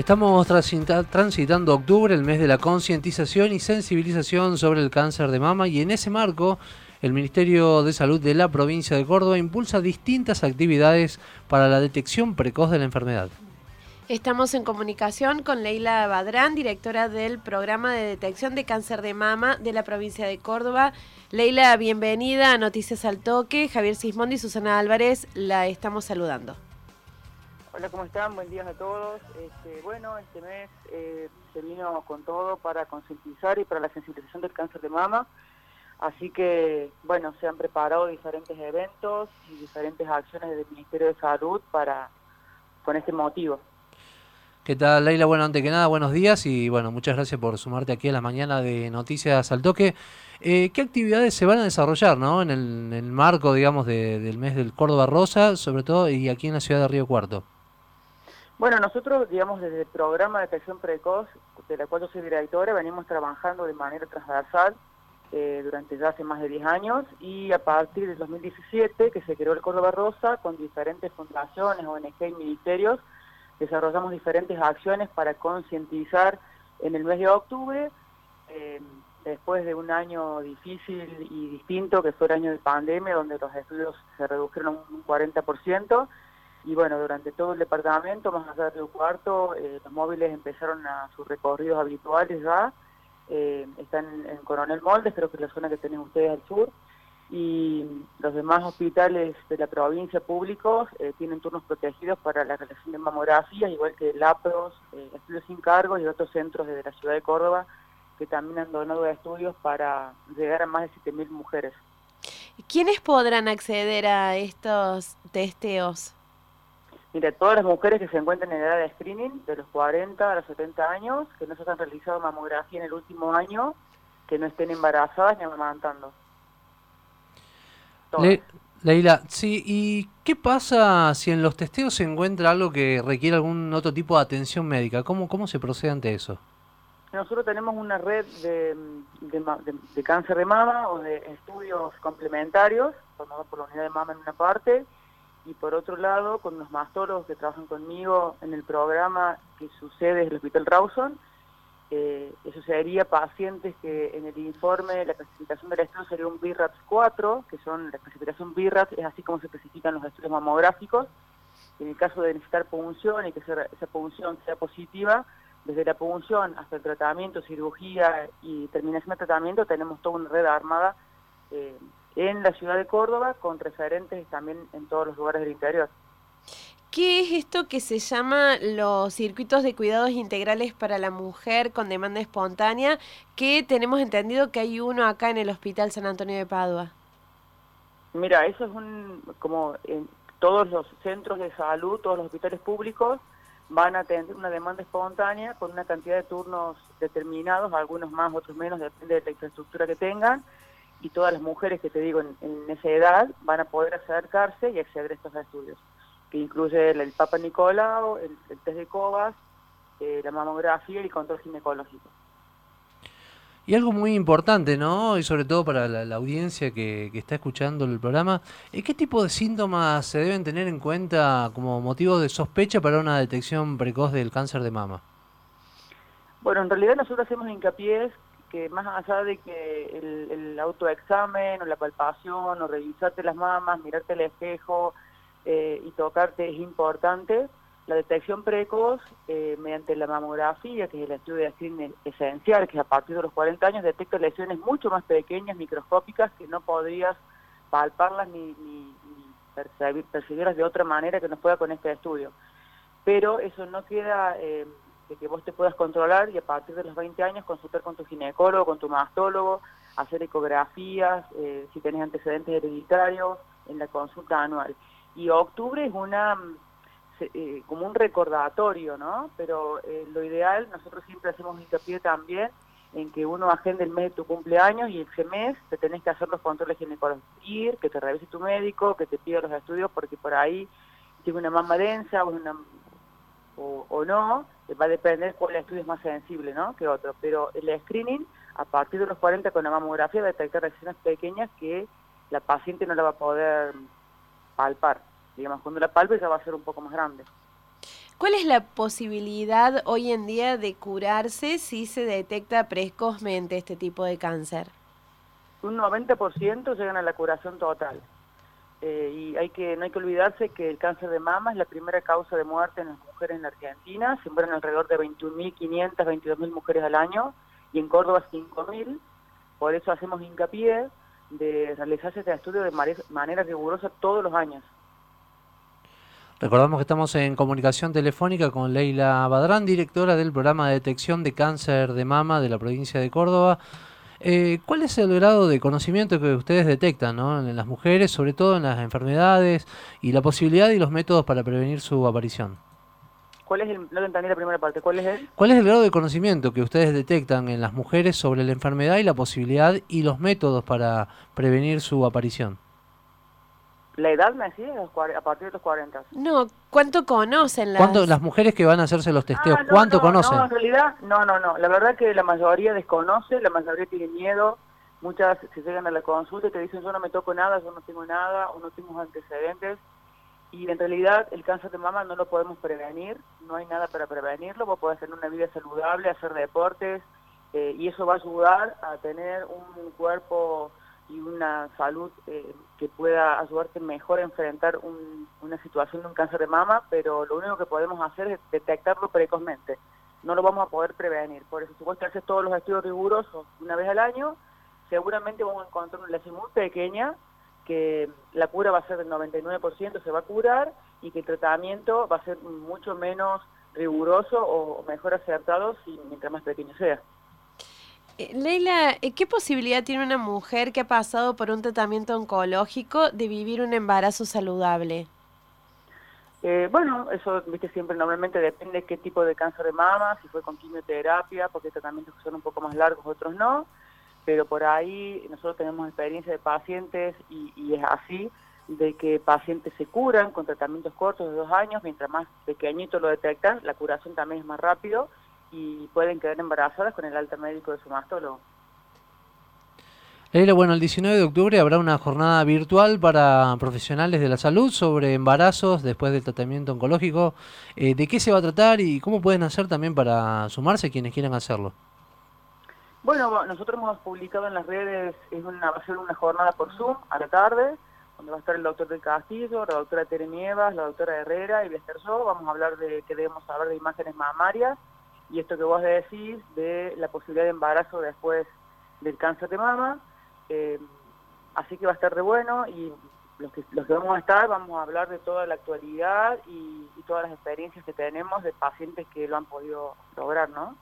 Estamos transitando octubre, el mes de la concientización y sensibilización sobre el cáncer de mama y en ese marco el Ministerio de Salud de la provincia de Córdoba impulsa distintas actividades para la detección precoz de la enfermedad. Estamos en comunicación con Leila Badrán, directora del programa de detección de cáncer de mama de la provincia de Córdoba. Leila, bienvenida a Noticias al Toque. Javier Sismondi y Susana Álvarez la estamos saludando. Hola, ¿cómo están? Buen día a todos. Este, bueno, este mes eh, se vino con todo para concientizar y para la sensibilización del cáncer de mama. Así que, bueno, se han preparado diferentes eventos y diferentes acciones del Ministerio de Salud para con este motivo. ¿Qué tal, Leila? Bueno, antes que nada, buenos días y bueno, muchas gracias por sumarte aquí a la mañana de Noticias al Toque. Eh, ¿Qué actividades se van a desarrollar ¿no? en, el, marco, digamos, del mes del Córdoba Rosa, sobre todo, y aquí en la ciudad de Río Cuarto? Bueno, nosotros, digamos, desde el programa de detección precoz, de la cual yo soy directora, venimos trabajando de manera transversal eh, durante ya hace más de 10 años y a partir del 2017, que se creó el Córdoba Rosa, con diferentes fundaciones, ONG y ministerios, desarrollamos diferentes acciones para concientizar en el mes de octubre, eh, después de un año difícil y distinto, que fue el año de pandemia, donde los estudios se redujeron un 40%, y bueno, durante todo el departamento, más allá de Cuarto, eh, los móviles empezaron a sus recorridos habituales ya, eh, están en, Coronel Moldes, creo que es la zona que tienen ustedes al sur, y los demás hospitales de la provincia públicos eh, tienen turnos protegidos para la realización de mamografías, igual que LAPROS, Estudios Sin Cargos y otros centros desde la ciudad de Córdoba que también han donado estudios para llegar a más de 7.000 mujeres. ¿Quiénes podrán acceder a estos testeos? Mira, todas las mujeres que se encuentran en edad de screening, de los 40 a los 70 años, que no se han realizado mamografía en el último año, que no estén embarazadas ni amamantando. Leila, sí, ¿y qué pasa si en los testeos se encuentra algo que requiere algún otro tipo de atención médica? ¿Cómo, cómo se procede ante eso? Nosotros tenemos una red de, de cáncer de mama o de estudios complementarios, formados por la unidad de mama en una parte, y por otro lado con los mastólogos que trabajan conmigo en el programa que sucede en el Hospital Rawson, eh, eso sería pacientes que en el informe la clasificación del estudio sería un BIRATS 4, que son la clasificación BIRATS, es así como se clasifican los estudios mamográficos. En el caso de necesitar punción y que esa punción sea positiva, desde la punción hasta el tratamiento, cirugía y terminación de tratamiento, tenemos toda una red armada eh, en la ciudad de Córdoba con referentes también en todos los lugares del interior. ¿Qué es esto que se llama los circuitos de cuidados integrales para la mujer con demanda espontánea? Que tenemos entendido que hay uno acá en el Hospital San Antonio de Padua. Mira, eso es un, como en todos los centros de salud, todos los hospitales públicos van a tener una demanda espontánea con una cantidad de turnos determinados, algunos más, otros menos, depende de la infraestructura que tengan y todas las mujeres que te digo en, esa edad van a poder acercarse y acceder a estos estudios, que incluye el, Papa Nicolau, el, test de COVAS, eh, la mamografía y el control ginecológico. Y algo muy importante, ¿no? Y sobre todo para la, audiencia que, que, está escuchando el programa, eh, ¿qué tipo de síntomas se deben tener en cuenta como motivo de sospecha para una detección precoz del cáncer de mama? Bueno, en realidad nosotros hacemos hincapié que más allá de que el, autoexamen o la palpación o revisarte las mamas, mirarte el espejo eh, y tocarte es importante, la detección precoz eh, mediante la mamografía, que es el estudio de screening esencial, que a partir de los 40 años detecta lesiones mucho más pequeñas, microscópicas, que no podrías palparlas ni, percibirlas de otra manera que no pueda con este estudio. Pero eso no queda... Eh, que vos te puedas controlar y a partir de los 20 años consultar con tu ginecólogo, con tu mastólogo, hacer ecografías, eh, si tenés antecedentes hereditarios, en la consulta anual. Y octubre es una eh, como un recordatorio, ¿no? Pero eh, lo ideal, nosotros siempre hacemos hincapié también en que uno agende el mes de tu cumpleaños y ese mes te tenés que hacer los controles ginecológicos, ir, que te revise tu médico, que te pida los estudios, porque por ahí tiene una mama densa o, o no, va a depender cuál estudio es más sensible ¿no? que otro, pero el screening a partir de los 40 con la mamografía va a detectar lesiones pequeñas que la paciente no la va a poder palpar. Digamos, cuando la palpe ya va a ser un poco más grande. ¿Cuál es la posibilidad hoy en día de curarse si se detecta precozmente este tipo de cáncer? Un 90% llegan a la curación total. Eh, y hay que no hay que olvidarse que el cáncer de mama es la primera causa de muerte en las mujeres en la Argentina. Se mueren alrededor de 21.500, 22.000 mujeres al año y en Córdoba 5.000. Por eso hacemos hincapié de realizarse este estudio de manera rigurosa todos los años. Recordamos que estamos en comunicación telefónica con Leila Badrán, directora del programa de detección de cáncer de mama de la provincia de Córdoba. Eh, ¿Cuál es el grado de conocimiento que ustedes detectan en las mujeres, sobre todo en las enfermedades, y la posibilidad y los métodos para prevenir su aparición? ¿Cuál es el, no entendí la primera parte, ¿cuál es el? ¿Cuál es el grado de conocimiento que ustedes detectan en las mujeres sobre la enfermedad y la posibilidad y los métodos para prevenir su aparición? ¿La edad me decía? A partir de los 40. No, ¿cuánto conocen las... ¿Cuánto, las mujeres que van a hacerse los testeos, ah, cuánto conocen? No, en realidad, no, no, no. La verdad que la mayoría desconoce, la mayoría tiene miedo. Muchas se llegan a la consulta y te dicen yo no me toco nada, yo no tengo nada, o no tengo antecedentes. Y en realidad el cáncer de mama no lo podemos prevenir, no hay nada para prevenirlo. Vos podés tener una vida saludable, hacer deportes, eh, y eso va a ayudar a tener un cuerpo y una salud eh, que pueda ayudarte mejor a enfrentar una situación de un cáncer de mama, pero lo único que podemos hacer es detectarlo precozmente. No lo vamos a poder prevenir. Por eso, si vos te haces todos los estudios rigurosos una vez al año, seguramente vamos a encontrar una lesión muy pequeña, que la cura va a ser del 99%, se va a curar, y que el tratamiento va a ser mucho menos riguroso o mejor acertado si mientras más pequeño sea. Eh, Leila, eh, ¿qué posibilidad tiene una mujer que ha pasado por un tratamiento oncológico de vivir un embarazo saludable? Eh, bueno, eso, viste, siempre normalmente depende de qué tipo de cáncer de mama, si fue con quimioterapia, porque hay tratamientos que son un poco más largos, otros no, pero por ahí nosotros tenemos experiencia de pacientes y, y es así, de que pacientes se curan con tratamientos cortos de dos años, mientras más pequeñito lo detectan, la curación también es más rápido y pueden quedar embarazadas con el alta médico de su mastólogo. Leila, bueno, el 19 de octubre habrá una jornada virtual para profesionales de la salud sobre embarazos después del tratamiento oncológico. Eh, ¿De qué se va a tratar y cómo pueden hacer también para sumarse quienes quieran hacerlo? Bueno, nosotros hemos publicado en las redes, es una, va a ser una jornada por Zoom a la tarde, donde va a estar el doctor del Castillo, la doctora Tere Nievas, la doctora Herrera y voy a estar yo. Vamos a hablar de que debemos hablar de imágenes mamarias y esto que vos decís de la posibilidad de embarazo después del cáncer de mama. Eh, así que va a estar de bueno y los que, vamos a estar vamos a hablar de toda la actualidad y, y todas las experiencias que tenemos de pacientes que lo han podido lograr, ¿no?